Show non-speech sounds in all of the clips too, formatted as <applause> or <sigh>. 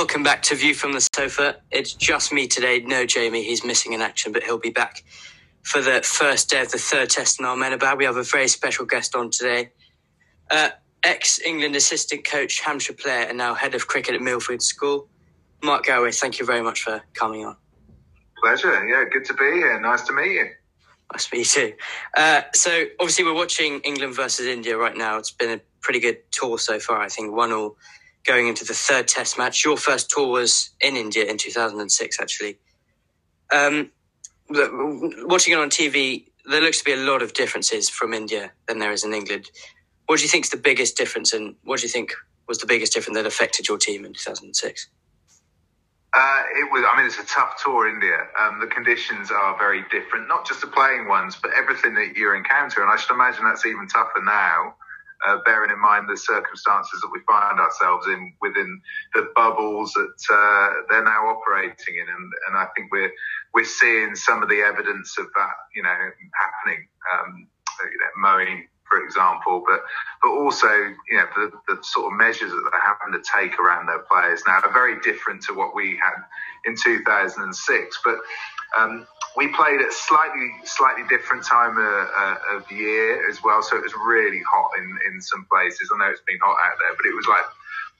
welcome back to View from the Sofa. It's just me today. No Jamie, he's missing in action, but he'll be back for the first day of the third test in Ahmedabad. We have a very special guest on today. Uh, Ex England assistant coach, Hampshire player, and now head of cricket at Millfield School. Mark Galloway, thank you very much for coming on. Pleasure. Yeah, good to be here. Nice to meet you. Nice to meet you too. Uh, so, obviously, we're watching England versus India right now. It's been a pretty good tour so far, I think. One all going into the third test match. Your first tour was in India in 2006, actually. Um, watching it on TV, there looks to be a lot of differences from India than there is in England. What do you think is the biggest difference, and what do you think was the biggest difference that affected your team in 2006? Uh, it was. I mean, it's a tough tour, India. Um, the conditions are very different, not just the playing ones, but everything that you encounter. And I should imagine that's even tougher now uh, bearing in mind the circumstances that we find ourselves in within the bubbles that uh, they're now operating in, and, and I think we're we're seeing some of the evidence of that, you know, happening. Um, you know, Moeen, for example, but but also, you know, the, the sort of measures that they're having to take around their players now are very different to what we had in 2006. But um, we played at slightly slightly different time of, uh, of year as well, so it was really hot in, in some places. I know it's been hot out there, but it was like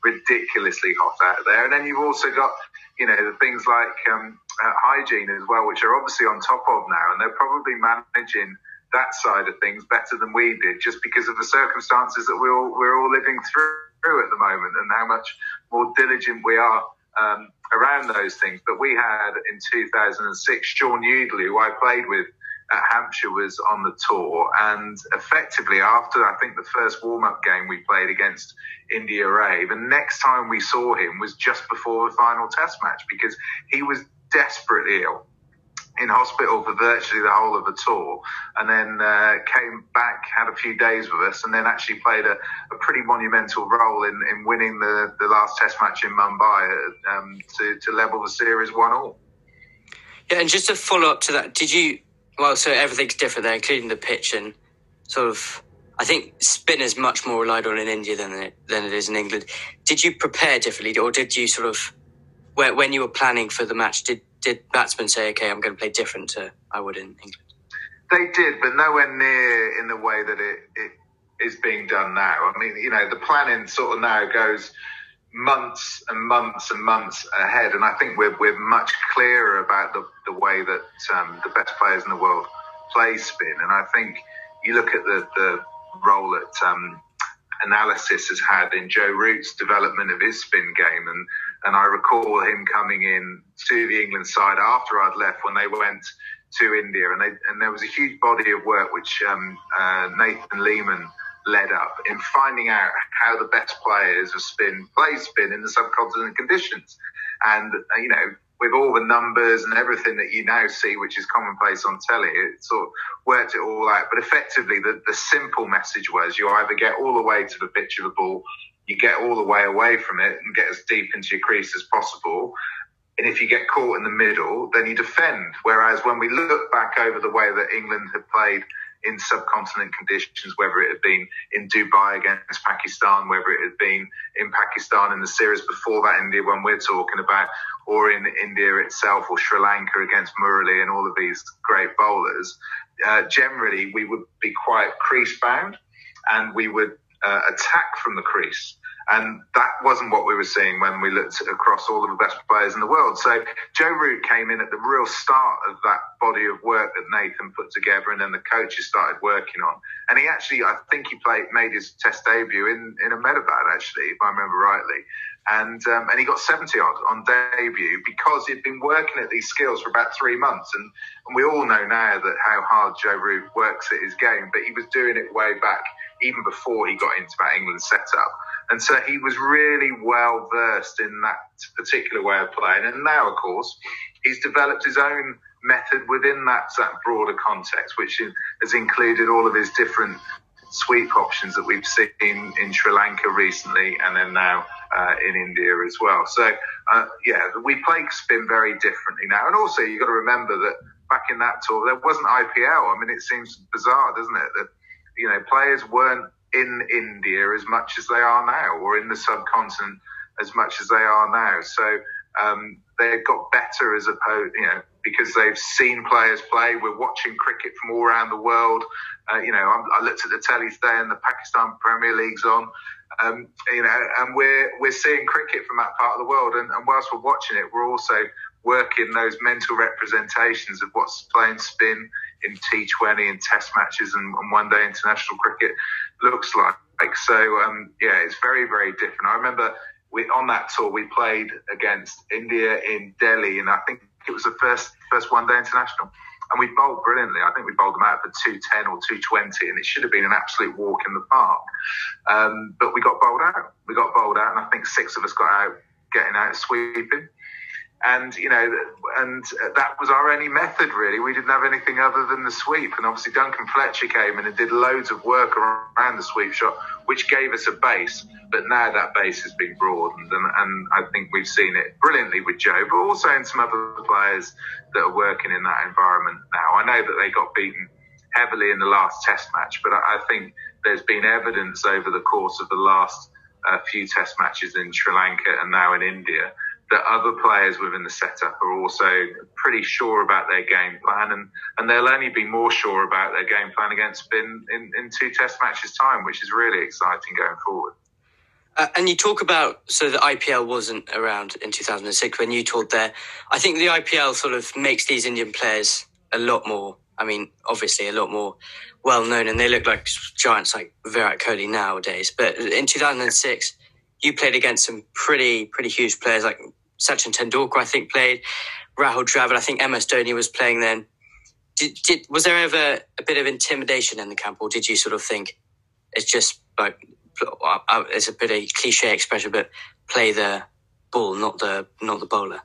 ridiculously hot out there. And then you've also got you know the things like um, uh, hygiene as well, which are obviously on top of now, and they're probably managing that side of things better than we did, just because of the circumstances that we're all, we're all living through at the moment, and how much more diligent we are um, around those things. But we had in 2006, Shaun Udal, who I played with at Hampshire, was on the tour. And effectively, after I think the first warm up game we played against India A, the next time we saw him was just before the final test match because he was desperately ill in hospital for virtually the whole of the tour, and then uh, came back, had a few days with us, and then actually played a, a pretty monumental role in, in winning the, the last Test match in Mumbai um, to, to level the series one all. Yeah, and just to follow up to that, did you? Well, so everything's different there, including the pitch and sort of. I think spin is much more relied on in India than it, than it is in England. Did you prepare differently, or did you sort of, when you were planning for the match, did did batsmen say, okay, I'm going to play different to I would in England? They did, but nowhere near in the way that it, it is being done now. I mean, you know, the planning sort of now goes months and months and months ahead, and I think we're, we're much clearer about the, the way that um, the best players in the world play spin. And I think you look at the, the role that um, analysis has had in Joe Root's development of his spin game, and and I recall him coming in to the England side after I'd left when they went to India, and they, and there was a huge body of work which um, uh, Nathan Leamon led up in finding out how the best players of spin play spin in the subcontinent conditions, and uh, you know with all the numbers and everything that you now see, which is commonplace on telly, it sort of worked it all out. But effectively, the, the simple message was you either get all the way to the pitch of the ball you get all the way away from it and get as deep into your crease as possible. And if you get caught in the middle, then you defend. Whereas when we look back over the way that England had played in subcontinent conditions, whether it had been in Dubai against Pakistan, whether it had been in Pakistan in the series before that India one we're talking about, or in India itself or Sri Lanka against Murali and all of these great bowlers, uh, generally we would be quite crease bound and we would uh, attack from the crease. And that wasn't what we were seeing when we looked across all of the best players in the world. So Joe Root came in at the real start of that body of work that Nathan put together, and then the coaches started working on. And he actually, I think he played, made his Test debut in in Ahmedabad, actually, if I remember rightly. And um, and he got 70 odd on debut because he'd been working at these skills for about three months. And, and we all know now that how hard Joe Root works at his game, but he was doing it way back even before he got into that England setup. And so he was really well versed in that particular way of playing. And now, of course, he's developed his own method within that, that broader context, which has included all of his different sweep options that we've seen in Sri Lanka recently and then now uh, in India as well. So, uh, yeah, we play spin very differently now. And also, you've got to remember that back in that tour, there wasn't IPL. I mean, it seems bizarre, doesn't it? That you know, players weren't in India as much as they are now, or in the subcontinent as much as they are now. So um, they've got better as opposed, you know, because they've seen players play. We're watching cricket from all around the world. Uh, you know, I'm, i looked at the telly today, and the Pakistan Premier League's on. Um, you know, and we're we're seeing cricket from that part of the world. And, and whilst we're watching it, we're also working those mental representations of what's playing spin in T20 and Test matches and, and one day international cricket looks like. So um, yeah, it's very very different. I remember we on that tour we played against India in Delhi, and I think it was the first first one day international. And we bowled brilliantly. I think we bowled them out for 210 or 220, and it should have been an absolute walk in the park. Um, but we got bowled out. We got bowled out, and I think six of us got out getting out sweeping and you know, and that was our only method really. We didn't have anything other than the sweep, and obviously Duncan Fletcher came in and did loads of work around the sweep shot, which gave us a base. But now that base has been broadened, and, and I think we've seen it brilliantly with Joe, but also in some other players that are working in that environment now. I know that they got beaten heavily in the last Test match, but I, I think there's been evidence over the course of the last uh, few Test matches in Sri Lanka and now in India that other players within the setup are also pretty sure about their game plan, and, and they'll only be more sure about their game plan against Spin in, in two test matches' time, which is really exciting going forward. Uh, and you talk about so the IPL wasn't around in 2006 when you talked there. I think the IPL sort of makes these Indian players a lot more. I mean, obviously a lot more well known, and they look like giants like Virat Kohli nowadays. But in 2006, you played against some pretty pretty huge players like Sachin Tendulkar, I think, played. Rahul Dravid, I think MS Dhoni was playing then. Did, did, was there ever a bit of intimidation in the camp, or did you sort of think it's just like uh, uh, it's a bit of cliche expression, but play the ball, not the not the bowler?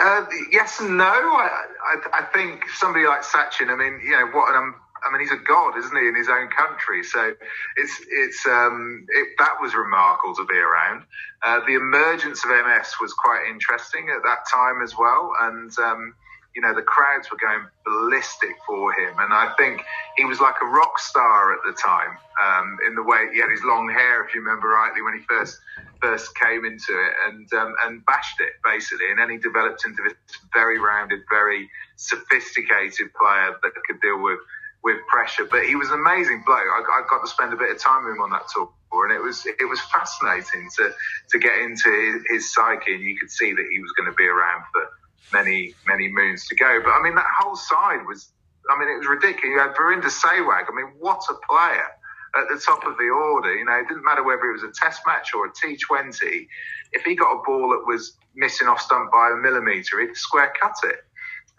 Uh, yes and no. I, I, I think somebody like Sachin. I mean, you know what an I mean, he's a god, isn't he, in his own country? So it's it's um, it, that was remarkable to be around. Uh, the emergence of MS was quite interesting at that time as well, and um, you know the crowds were going ballistic for him, and I think he was like a rock star at the time um, in the way he had his long hair, if you remember rightly, when he first first came into it, and um, and bashed it basically, and then he developed into this very rounded, very sophisticated player that could deal with with pressure. But he was an amazing bloke. I, I, got to spend a bit of time with him on that tour, and it was it was fascinating to to get into his, his psyche. And you could see that he was going to be around for many many moons to go. But I mean, that whole side was. I mean, it was ridiculous. You had Virender Sehwag. I mean, what a player at the top of the order. You know, it didn't matter whether it was a test match or a T20. If he got a ball that was missing off stump by a millimetre, he'd square cut it.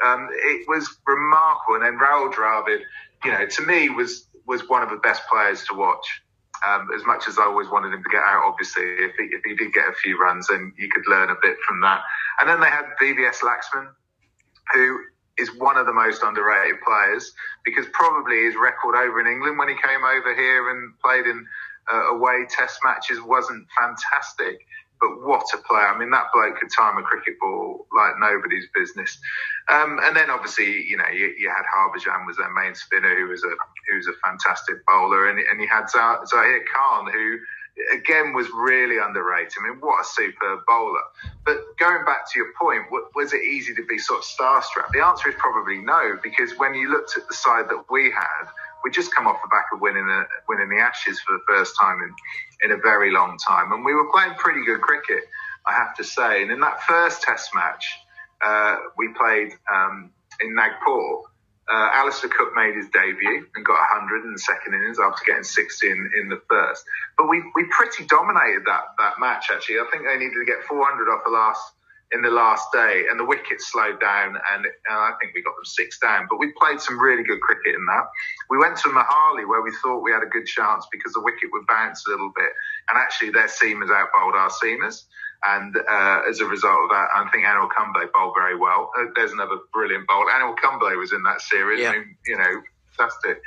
Um, it was remarkable. And then Rahul Dravid, you know, to me was was one of the best players to watch. Um, as much as I always wanted him to get out, obviously, if he, if he did get a few runs, then you could learn a bit from that. And then they had VVS Laxman, who is one of the most underrated players because probably his record over in England when he came over here and played in uh, away test matches wasn't fantastic. But what a player! I mean, that bloke could time a cricket ball like nobody's business. Um, and then obviously, you know, you, you had Harbhajan was their main spinner, who was a who was a fantastic bowler, and, and you had Zaheer Khan, who again was really underrated. I mean, what a superb bowler. But going back to your point, was it easy to be sort of starstruck? The answer is probably no, because when you looked at the side that we had, we just come off the back of winning winning the Ashes for the first time in in a very long time. And we were playing pretty good cricket, I have to say. And in that first Test match, uh, we played um, in Nagpur. Uh, Alastair Cook made his debut and got 100 in the second innings after getting 60 in, in the first. But we, we pretty dominated that, that match, actually. I think they needed to get 400 off the last in the last day, and the wickets slowed down, and, and, I think we got them six down. But we played some really good cricket in that. We went to Mohali where we thought we had a good chance because the wicket would bounce a little bit, and actually their seamers outbowled our seamers. And uh, as a result of that, I think Anil Kumble bowled very well. Uh, there's another brilliant bowler. Anil Kumble was in that series. Yeah. I mean, you know, fantastic,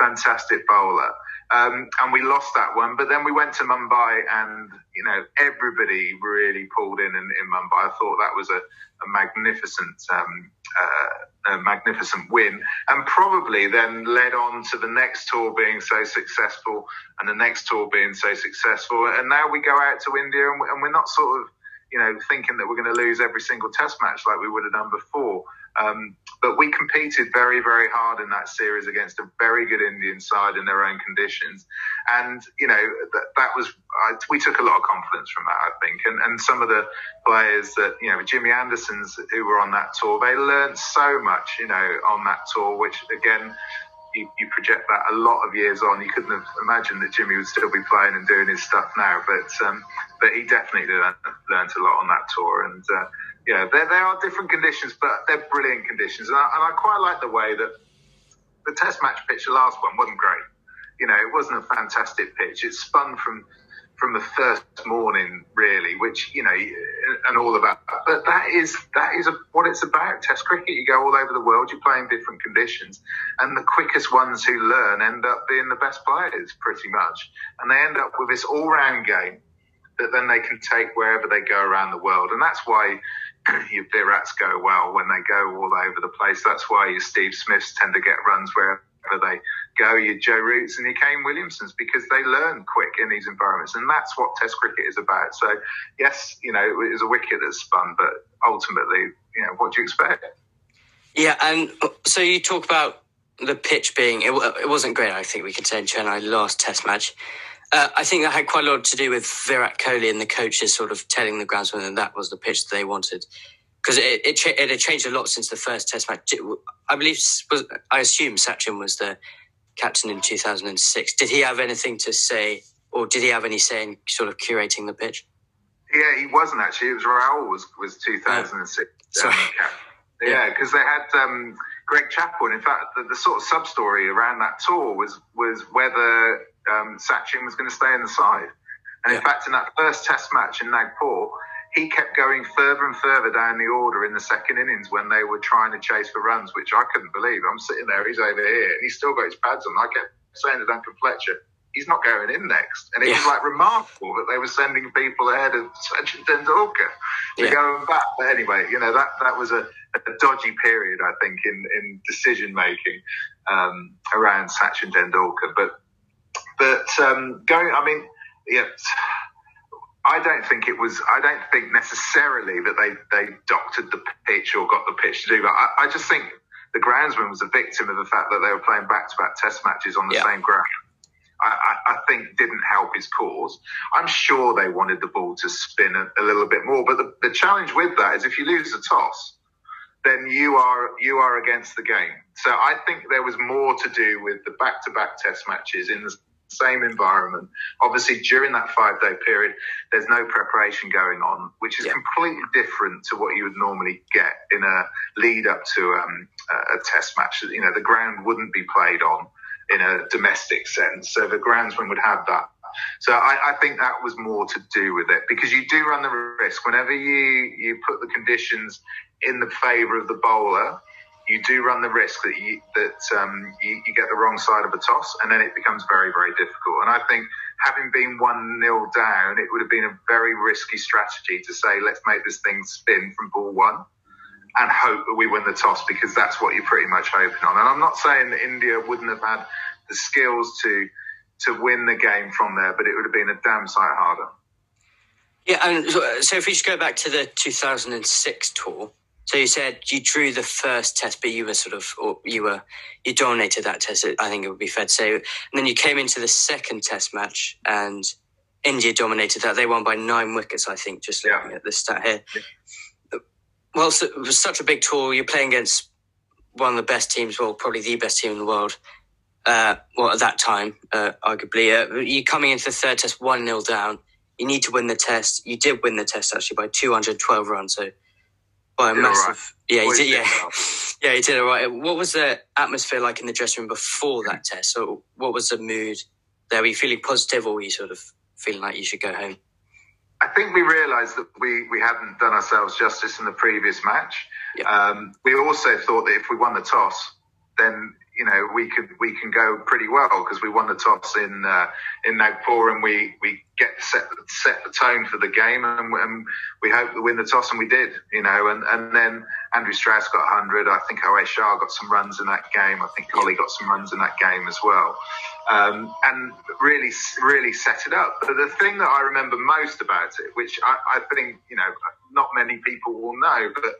fantastic bowler. Um, and we lost that one. But then we went to Mumbai, and you know everybody really pulled in in, in Mumbai. I thought that was a, a magnificent, um, uh, a magnificent win, and probably then led on to the next tour being so successful, and the next tour being so successful, and now we go out to India, and we're not sort of you know thinking that we're going to lose every single Test match like we would have done before. Um, but we competed very, very hard in that series against a very good Indian side in their own conditions. And, you know, that, that was, I, we took a lot of confidence from that, I think. And, and some of the players that, you know, Jimmy Anderson's who were on that tour, they learned so much, you know, on that tour, which again, you, you, project that a lot of years on, you couldn't have imagined that Jimmy would still be playing and doing his stuff now. But um, but he definitely learned, learned a lot on that tour. And uh, yeah, there, there are different conditions, but they're brilliant conditions. And I, and I quite like the way that the test match pitch, the last one, wasn't great. You know, it wasn't a fantastic pitch. It spun from from the first morning, really, which you know, and all of that. But that is that is what it's about. Test cricket, you go all over the world, you play in different conditions, and the quickest ones who learn end up being the best players, pretty much, and they end up with this all-round game that then they can take wherever they go around the world, and that's why. <clears throat> Your Virats go well when they go all over the place. That's why your Steve Smiths tend to get runs wherever they go, your Joe Roots and your Kane Williamsons, because they learn quick in these environments. And that's what Test cricket is about. So, yes, you know, it was a wicket that spun, but ultimately, you know, what do you expect? Yeah, and uh, so you talk about the pitch being, it, it wasn't great, I think we could say in Chennai last Test match. Uh, I think that had quite a lot to do with Virat Kohli and the coaches sort of telling the groundsman that that was the pitch that they wanted because it, it, it had changed a lot since the first Test match. I believe was I assume Sachin was the captain in 2006. Did he have anything to say, or did he have any say in sort of curating the pitch? Yeah, he wasn't actually. It was Rahul was was 2006. Oh, yeah, because they had um, Greg Chappell. And in fact, the, the, sort of sub story around that tour was was whether um, Sachin was going to stay in the side. And in fact, in that first Test match in Nagpur, he kept going further and further down the order in the second innings when they were trying to chase for runs, which I couldn't believe. I'm sitting there, he's over here, and he's still got his pads on. I kept saying to Duncan Fletcher, he's not going in next. And it yeah. was like remarkable that they were sending people ahead of Sachin Tendulkar to yeah. go and bat. But anyway, you know, that, that was a, a dodgy period, I think, in, in decision making um, around Sachin Tendulkar. But, but um, going, I mean, yeah I don't think it was. I don't think necessarily that they they doctored the pitch or got the pitch to do that. I, I just think the groundsman was a victim of the fact that they were playing back to back Test matches on the yeah. same ground. I, I, think didn't help his cause. I'm sure they wanted the ball to spin a, a little bit more, but the, the challenge with that is if you lose the toss, then you are you are against the game. So I think there was more to do with the back to back Test matches in the same environment. Obviously, during that five day period, there's no preparation going on, which is yeah. completely different to what you would normally get in a lead up to um, a test match. You know, the ground wouldn't be played on in a domestic sense, so the groundsman would have that. So I, I think that was more to do with it because you do run the risk whenever you you put the conditions in the favour of the bowler you do run the risk that you that um, you, you, get the wrong side of a toss, and then it becomes very very difficult. And I think having been one nil down, it would have been a very risky strategy to say let's make this thing spin from ball one and hope that we win the toss because that's what you're pretty much hoping on. And I'm not saying that India wouldn't have had the skills to to win the game from there, but it would have been a damn sight harder. Yeah, and so if we just go back to the 2006 tour, so you said you drew the first test, but you were sort of, or you were, you dominated that test. I think it would be fair to say. And then you came into the second test match, and India dominated that. They won by nine wickets, I think. Just looking yeah. at the stat here. Yeah. Well, so it was such a big tour. You're playing against one of the best teams, well, probably the best team in the world. Uh, well, at that time, uh, arguably, uh, you're coming into the third test one 0 down. You need to win the test. You did win the test actually by 212 runs. So by a massive. Right. Yeah, he did. Yeah, <laughs> yeah, he did it right. What was the atmosphere like in the dressing room before that test? So, what was the mood there? Were you feeling positive, or were you sort of feeling like you should go home? I think we realised that we, we hadn't done ourselves justice in the previous match. Yeah. Um, we also thought that if we won the toss, then you know we could we can go pretty well because we won the toss in uh, in Nagpur and we we get set set the tone for the game and, and we hope to win the toss and we did you know and and then Andrew Strauss got 100 I think Owais Shah got some runs in that game. I think Colley got some runs in that game as well. Um, and really really set it up. But the thing that I remember most about it which I, I think you know not many people will know but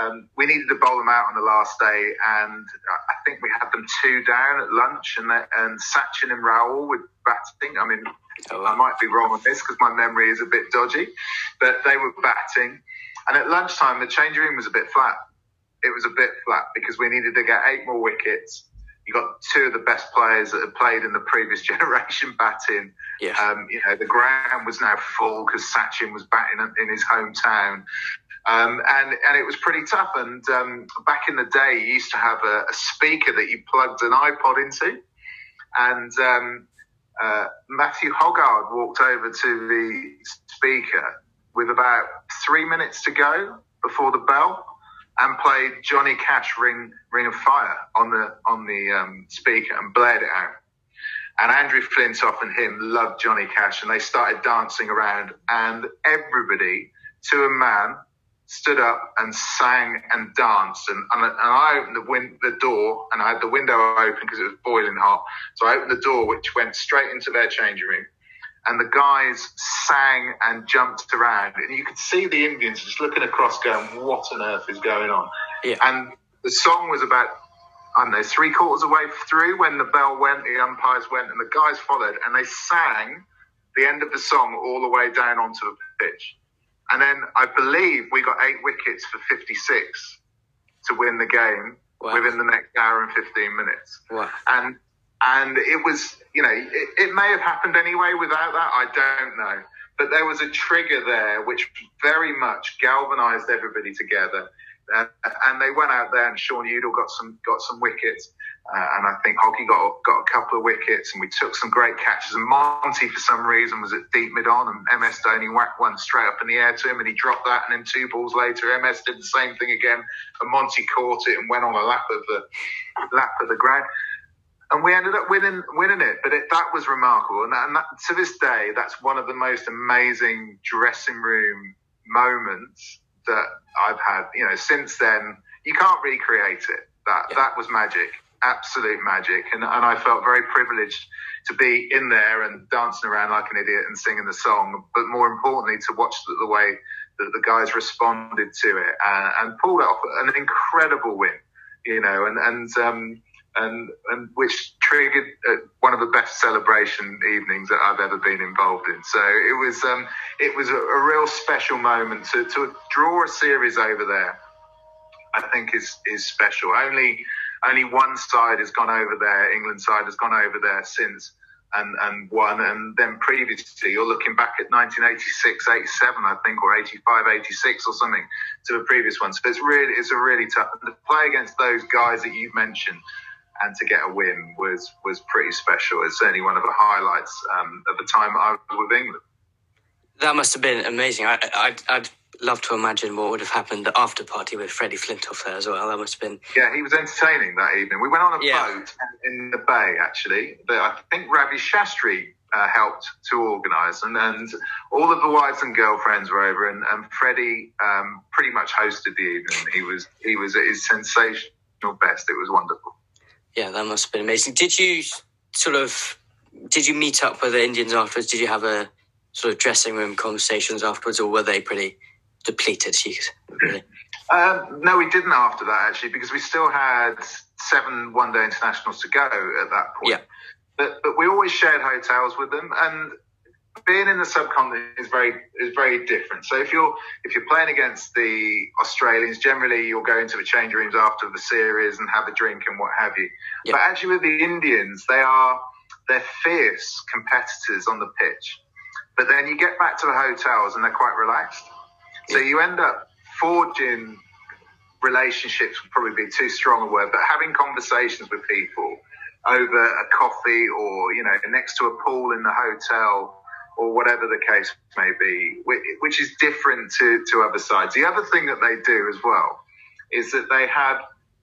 um, we needed to bowl them out on the last day, and I think we had them two down at lunch, and and Sachin and Rahul were batting. I mean, oh, wow. I might be wrong on this because my memory is a bit dodgy, but they were batting. And at lunchtime, the change room was a bit flat. It was a bit flat because we needed to get eight more wickets. You got two of the best players that had played in the previous <laughs> generation batting. Yeah. Um, you know, the ground was now full because Sachin was batting in his hometown. Um, and, and it was pretty tough. And um, back in the day, you used to have a, a, speaker that you plugged an iPod into. And um, uh, Matthew Hoggard walked over to the speaker with about three minutes to go before the bell and played Johnny Cash Ring Ring of Fire on the on the um, speaker and blared it out. And Andrew Flintoff and him loved Johnny Cash and they started dancing around and everybody to a man stood up and sang and danced. And, and, and I opened the, win- the door and I had the window open because it was boiling hot. So I opened the door, which went straight into their changing room. And the guys sang and jumped around. And you could see the Indians just looking across, going, What on earth is going on? Yeah. And the song was about, I don't know, three quarters away through when the bell went, the umpires went, and the guys followed. And they sang the end of the song all the way down onto the pitch. And then I believe we got eight wickets for 56 to win the game wow. within the next hour and 15 minutes. Wow. And and it was, you know, it, it, may have happened anyway without that. I don't know. But there was a trigger there which very much galvanized everybody together. Uh, and they went out there, and Shaun Udal got some got some wickets. Uh, and I think Hoggy got got a couple of wickets, and we took some great catches. And Monty, for some reason, was at deep mid on, and MS Dhoni whacked one straight up in the air to him, and he dropped that. And then two balls later, MS did the same thing again, and Monty caught it and went on a lap of the lap of the ground. And we ended up winning winning it, but it, that was remarkable. And, that, and that, to this day, that's one of the most amazing dressing room moments that I've had. You know, since then, you can't recreate it. That yeah. that was magic absolute magic. And, and I felt very privileged to be in there and dancing around like an idiot and singing the song, but more importantly, to watch the, the way that the guys responded to it and, and pulled off an incredible win, you know, and, and, um, and, and which triggered uh, one of the best celebration evenings that I've ever been involved in. So it was, um, it was a, a real special moment to, to draw a series over there. I think is, is special. Only, only one side has gone over there. England side has gone over there since and, and won. And then previously, you're looking back at 1986, 87, I think, or 85, 86 or something to the previous one. So it's really, it's a really tough. to play against those guys that you've mentioned and to get a win was was pretty special. It's certainly one of the highlights um, of the time I was with England. That must have been amazing. I, I, I'd love to imagine what would have happened the after party with Freddie Flintoff there as well. That must have been. Yeah, he was entertaining that evening. We went on a yeah. boat in the bay actually. That I think Ravi Shastri uh, helped to organise, and, and all of the wives and girlfriends were over, and, and Freddie um, pretty much hosted the evening. He was he was at his sensational best. It was wonderful. Yeah, that must have been amazing. Did you sort of did you meet up with the Indians afterwards? Did you have a sort of dressing room conversations afterwards, or were they pretty depleted? Really? Um, no, we didn't after that actually, because we still had seven one-day internationals to go at that point. Yeah. But, but we always shared hotels with them, and being in the subcontinent is very is very different. So if you're if you're playing against the Australians, generally you'll go into the change rooms after the series and have a drink and what have you. Yeah. But actually with the Indians, they are they're fierce competitors on the pitch. But then you get back to the hotels and they're quite relaxed. So you end up forging relationships would probably be too strong a word, but having conversations with people over a coffee or, you know, next to a pool in the hotel or whatever the case may be, which is different to, to other sides. The other thing that they do as well is that they have,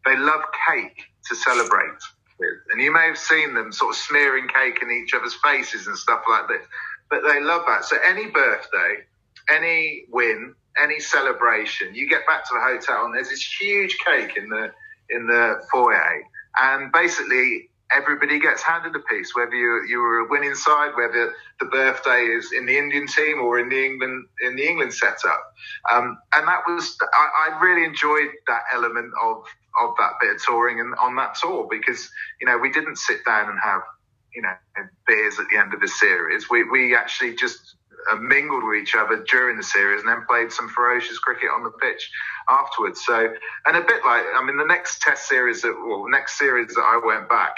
they love cake to celebrate. with. And you may have seen them sort of smearing cake in each other's faces and stuff like this. But they love that. So any birthday, any win, any celebration, you get back to the hotel and there's this huge cake in the in the foyer, and basically everybody gets handed a piece, whether you you were a winning side, whether the birthday is in the Indian team or in the England in the England setup. Um, and that was I, I, really enjoyed that element of of that bit of touring and on that tour because you know we didn't sit down and have you know beers at the end of the series. We we actually just mingled with each other during the series and then played some ferocious cricket on the pitch afterwards. So, and a bit like, I mean, the next test series that, well, next series that I went back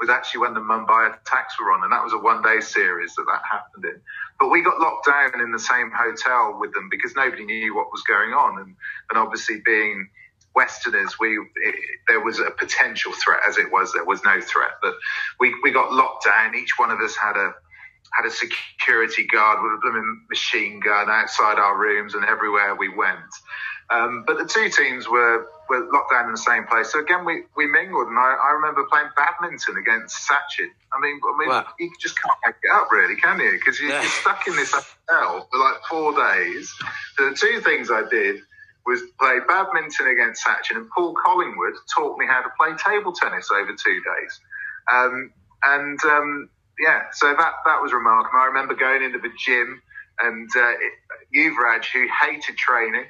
was actually when the Mumbai attacks were on, and that was a one-day series that that happened in. But we got locked down in the same hotel with them because nobody knew what was going on, and and obviously being Westerners, we it, there was a potential threat as it was. There was no threat, but we we got locked down. Each one of us had a had a security guard with a blooming machine gun outside our rooms and everywhere we went. Um, but the two teams were, were locked down in the same place. So again, we, we mingled, and I, I remember playing badminton against Sachin. I mean, I mean, wow. you just can't make it up, really, can you? Because you, yeah. you're stuck in this hotel for like four days. So the two things I did was play badminton against Sachin, and Paul Collingwood taught me how to play table tennis over two days. Um, and um, yeah, so that that was remarkable. I remember going into the gym and uh, Yuvraj, who hated training.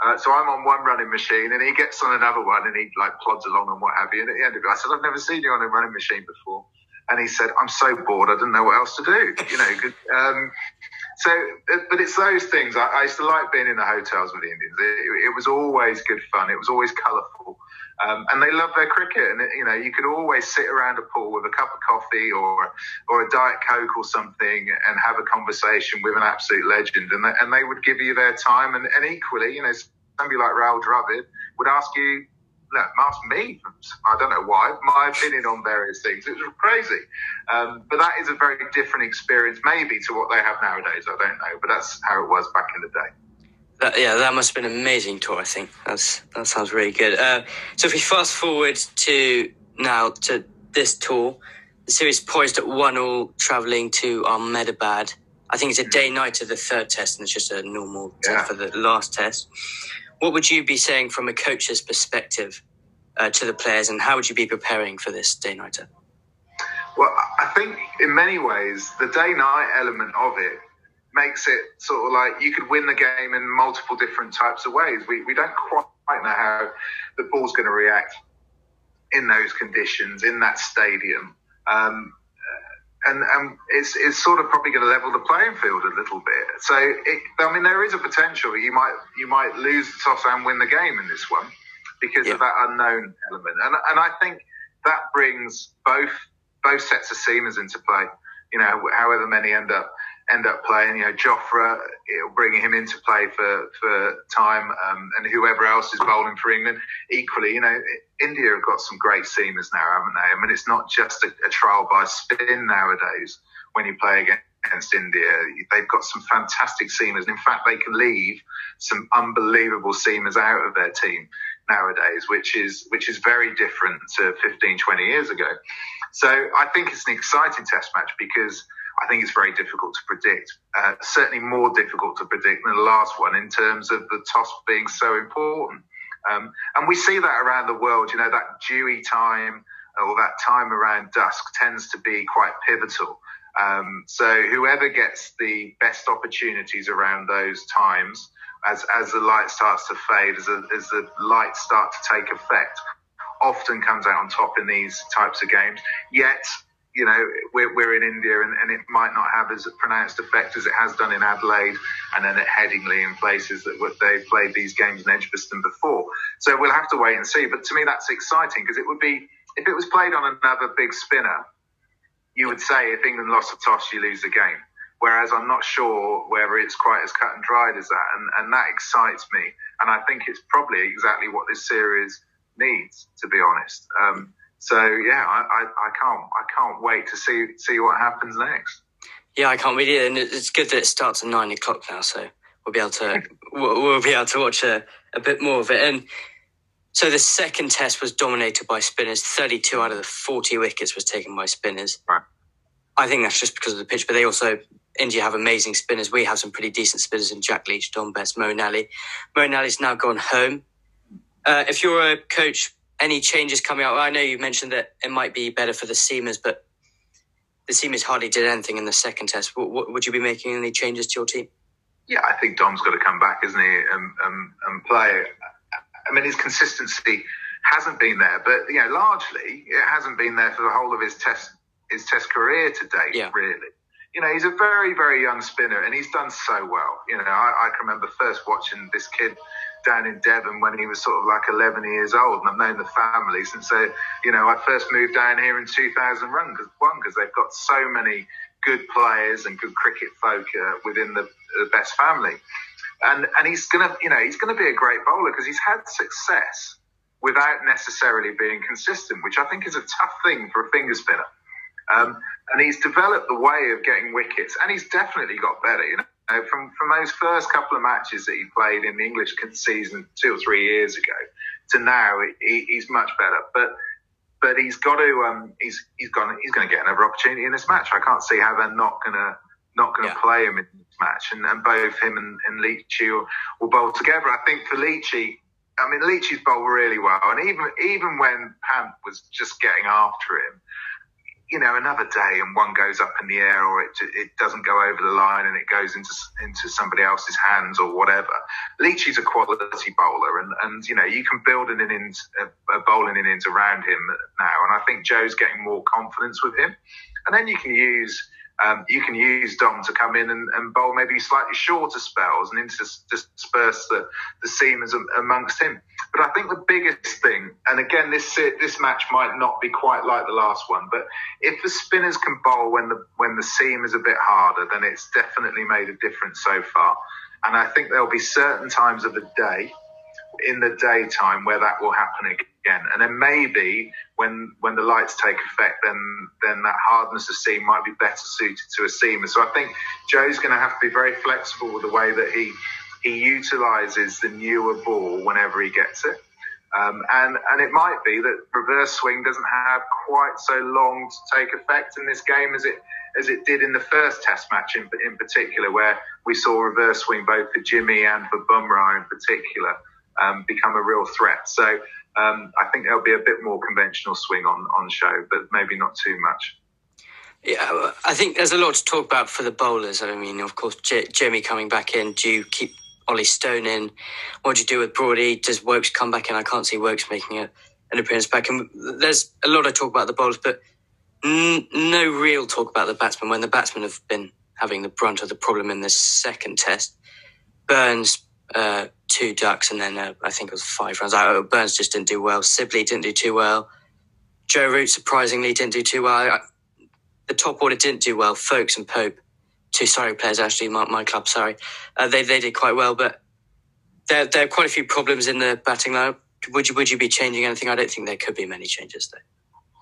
Uh, so I'm on one running machine and he gets on another one and he like plods along and what have you. And at the end of it, I said, I've never seen you on a running machine before. And he said, I'm so bored, I didn't know what else to do. You know, um, so, but it's those things. I, I, used to like being in the hotels with the Indians. It, it was always good fun. It was always colourful. Um, and they love their cricket. And, you know, you could always sit around a pool with a cup of coffee or, or a Diet Coke or something and have a conversation with an absolute legend. And they, and they would give you their time. And, and equally, you know, somebody like Rahul Dravid would ask you, no, ask me, I don't know why, my opinion on various things. It was crazy. Um, but that is a very different experience, maybe, to what they have nowadays. I don't know. But that's how it was back in the day. That, yeah, that must have been an amazing tour. I think that's that sounds really good. Uh, so if we fast forward to now to this tour, the series poised at one all, travelling to Ahmedabad. I think it's a day night of the third test, and it's just a normal yeah. for the last test. What would you be saying from a coach's perspective uh, to the players, and how would you be preparing for this day nighter? Well, I think in many ways the day night element of it makes it sort of like you could win the game in multiple different types of ways. We, we don't quite know how the ball's going to react in those conditions, in that stadium. Um, and, and it's, it's sort of probably going to level the playing field a little bit. So, it, I mean, there is a potential you might you might lose the toss and win the game in this one because yeah. of that unknown element. And, and I think that brings both both sets of seamers into play. You know, however many end up end up playing. You know, Jofra, it'll bring him into play for, for time, um, and whoever else is bowling for England. Equally, you know, India have got some great seamers now, haven't they? I mean, it's not just a, a trial by spin nowadays when you play against India. They've got some fantastic seamers. In fact, they can leave some unbelievable seamers out of their team nowadays, which is which is very different to 15, 20 years ago. So I think it's an exciting test match because I think it's very difficult to predict. Uh, certainly more difficult to predict than the last one in terms of the toss being so important. Um, and we see that around the world. You know, that dewy time or that time around dusk tends to be quite pivotal. Um, so whoever gets the best opportunities around those times, as as the light starts to fade, as, a, as the lights start to take effect, often comes out on top in these types of games. Yet you know, we're, we're in India and, and, it might not have as pronounced effect as it has done in Adelaide and then at Headingley in places that they've played these games in Edgbaston before. So we'll have to wait and see. But to me, that's exciting because it would be, if it was played on another big spinner, you would say if England lost a toss, you lose the game. Whereas I'm not sure whether it's quite as cut and dried as that. And, and that excites me. And I think it's probably exactly what this series needs, to be honest. Um, so yeah, I, I, I, can't I can't wait to see see what happens next. Yeah, I can't wait either, and it's good that it starts at nine o'clock now, so we'll be able to <laughs> we'll, we'll, be able to watch a, a bit more of it. And So the second test was dominated by spinners. 32 out of the 40 wickets was taken by spinners. Right. I think that's just because of the pitch, but they also, India have amazing spinners. We have some pretty decent spinners in Jack Leach, Dom Bess, Moeen Ali. Moeen Ali's now gone home. Uh, if you're a coach, any changes coming out? I know you mentioned that it might be better for the seamers, but the seamers hardly did anything in the second test. What, what, would you be making any changes to your team? Yeah, I think Dom's got to come back, isn't he, and, and, and play. I mean, his consistency hasn't been there, but you know, largely it hasn't been there for the whole of his test his test career to date. Yeah. Really, you know, he's a very very young spinner, and he's done so well. You know, I, I can remember first watching this kid down in Devon when he was sort of like 11 years old, and I've known the family since they, you know, I first moved down here in 2001 because they've got so many good players and good cricket folk uh, within the, the Bess family and and he's gonna you know he's gonna be a great bowler because he's had success without necessarily being consistent, which I think is a tough thing for a finger spinner. Um, and he's developed the way of getting wickets, and he's definitely got better. You know, from from those first couple of matches that he played in the English season two or three years ago to now, he, he's much better. But but he's got to um, he's he's gone he's going to get another opportunity in this match. I can't see how they're not going to not going to yeah. play him in this match, and, and both him and, and Leachy will, will bowl together. I think for Leachy, I mean, Leachy's bowled really well, and even even when Pant was just getting after him, you know, another day and one goes up in the air, or it it doesn't go over the line and it goes into into somebody else's hands or whatever. Leachy's a quality bowler, and and you know you can build an innings a, a bowling innings around him now, and I think Joe's getting more confidence with him, and then you can use um, you can use Dom to come in and, and, bowl maybe slightly shorter spells and intersperse the, the seamers amongst him. But I think the biggest thing, and again, this this match might not be quite like the last one, but if the spinners can bowl when the when the seam is a bit harder, then it's definitely made a difference so far. And I think there'll be certain times of the day in the daytime where that will happen again. And then maybe when when the lights take effect, then then that hardness of seam might be better suited to a seamer. So I think Joe's going to have to be very flexible with the way that he he utilises the newer ball whenever he gets it. Um, and and it might be that reverse swing doesn't have quite so long to take effect in this game as it as it did in the first Test match in in particular, where we saw reverse swing both for Jimmy and for Bumrah in particular um, become a real threat. So um, I think there'll be a bit more conventional swing on on show, but maybe not too much. Yeah, I think there's a lot to talk about for the bowlers. I mean, of course, J- coming back in. Do you keep Ollie Stone in? What do you do with Broady? Does Woakes come back in? I can't see Woakes making a, an appearance back. And there's a lot of talk about the bowlers, but n- no real talk about the batsmen when the batsmen have been having the brunt of the problem in the second test. Burns, uh, two ducks, and then uh, I think it was five runs. Uh, Burns just didn't do well. Sibley didn't do too well. Joe Root surprisingly didn't do too well. I, the top order didn't do well. Foakes and Pope, two Surrey players actually, my, my club, sorry, uh, they they did quite well, but there there are quite a few problems in the batting lineup. Would you would you be changing anything? I don't think there could be many changes.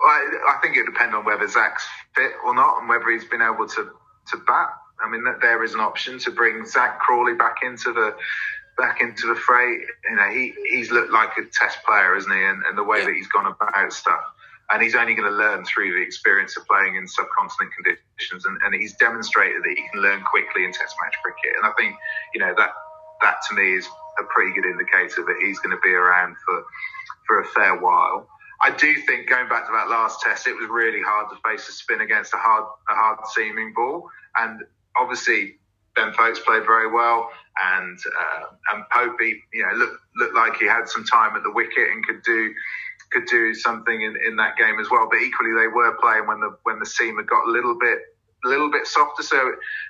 Well, I, I think it depends on whether Zach's fit or not, and whether he's been able to to bat. I mean, there is an option to bring Zach Crawley back into the back into the fray. You know, he he's looked like a test player, isn't he? And, and the way yeah. that he's gone about stuff. And he's only going to learn through the experience of playing in subcontinent conditions. And, and he's demonstrated that he can learn quickly in test match cricket. And I think, you know, that that to me is a pretty good indicator that he's going to be around for for a fair while. I do think going back to that last test, it was really hard to face a spin against a hard a hard seaming ball. And obviously Ben Foakes played very well, and uh, and Popey, you know, looked looked like he had some time at the wicket and could do could do something in, in that game as well. But equally, they were playing when the when the seam had got a little bit a little bit softer. So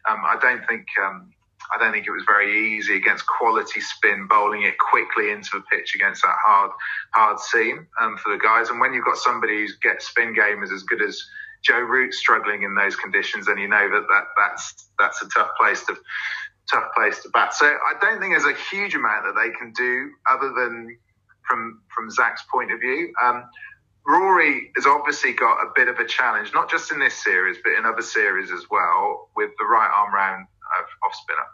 um, I don't think um, I don't think it was very easy against quality spin bowling it quickly into the pitch against that hard hard seam um, for the guys. And when you've got somebody who's get spin game is as good as Joe Root struggling in those conditions, and you know that, that that's that's a tough place to tough place to bat. So I don't think there's a huge amount that they can do other than from from Zach's point of view. Um, Rory has obviously got a bit of a challenge, not just in this series, but in other series as well, with the right arm round of off spinner.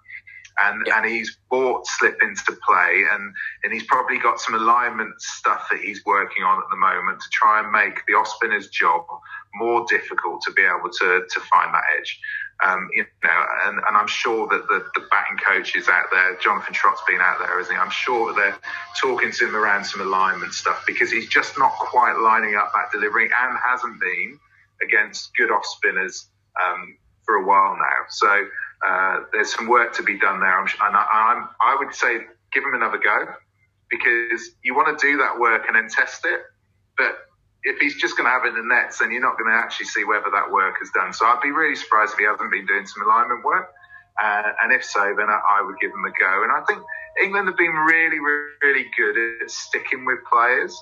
And yeah. and he's bought slip into play, and and he's probably got some alignment stuff that he's working on at the moment to try and make the off spinner's job more difficult to be able to to find that edge. Um, you know, and, and I'm sure that the, the batting coaches out there, Jonathan Trott's been out there, isn't he? I'm sure that they're talking to him around some alignment stuff because he's just not quite lining up that delivery and hasn't been against good off spinners um, for a while now. So uh, there's some work to be done there. And I, I would say give him another go because you want to do that work and then test it. But if he's just going to have it in the nets, then you're not going to actually see whether that work is done. So I'd be really surprised if he hasn't been doing some alignment work. Uh, and if so, then I, I, would give him a go. And I think England have been really, really good at sticking with players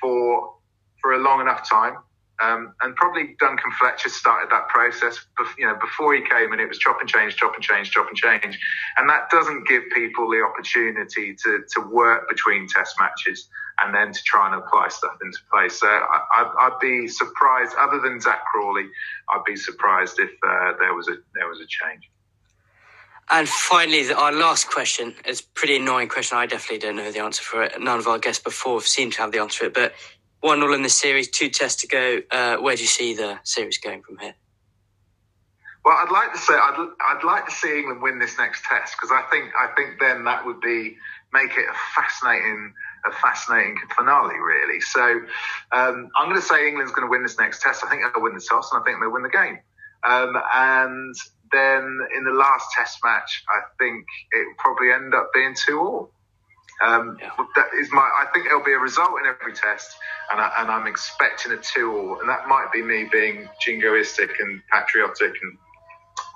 for for a long enough time. Um, and probably Duncan Fletcher started that process, you know, before he came, and it was chop and change, chop and change, chop and change, and that doesn't give people the opportunity to to work between Test matches and then to try and apply stuff into place. So I, would be surprised, other than Zak Crawley, I'd be surprised if uh, there was a there was a change. And finally, our last question is pretty annoying question. I definitely don't know the answer for it. None of our guests before seem to have the answer for it, but one all in the series, two tests to go. Uh, where do you see the series going from here? Well, I'd like to say I'd, I'd like to see England win this next test because I think I think then that would be make it a fascinating a fascinating finale, really. So um, I'm going to say England's going to win this next test. I think they'll win the toss and I think they'll win the game. Um, and then in the last test match, I think it will probably end up being two all. Um, yeah. That is my. I think there'll be a result in every test, and, I, am expecting a two-all, and that might be me being jingoistic and patriotic and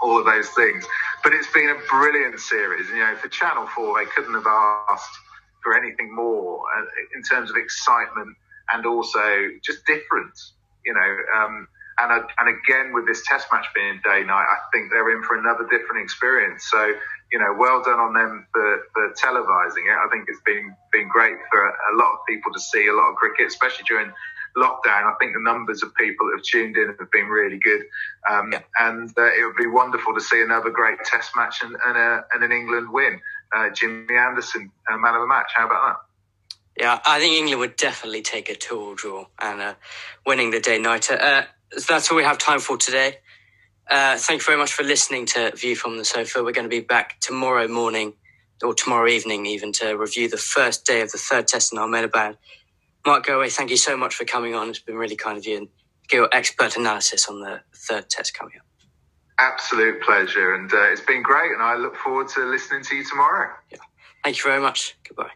all of those things. But it's been a brilliant series. You know, for Channel Four, they couldn't have asked for anything more uh, in terms of excitement and also just difference. You know, um, and and again with this Test match being day night, I think they're in for another different experience. So you know, well done on them for, for televising it. I think it's been been great for a lot of people to see a lot of cricket, especially during lockdown. I think the numbers of people that have tuned in have been really good, um, yeah. and uh, it would be wonderful to see another great Test match and, and, a, and an England win. Uh, Jimmy Anderson, uh, man of the match. How about that? Yeah, I think England would definitely take a two draw and uh, winning the day nighter. Uh, that's all we have time for today. Uh, thank you very much for listening to View from the Sofa. We're going to be back tomorrow morning or tomorrow evening, even to review the first day of the third test in Ahmedabad. Mark Garaway, thank you so much for coming on. It's been really kind of you and give your expert analysis on the third test coming up. Absolute pleasure. And uh, it's been great. And I look forward to listening to you tomorrow. Yeah. Thank you very much. Goodbye.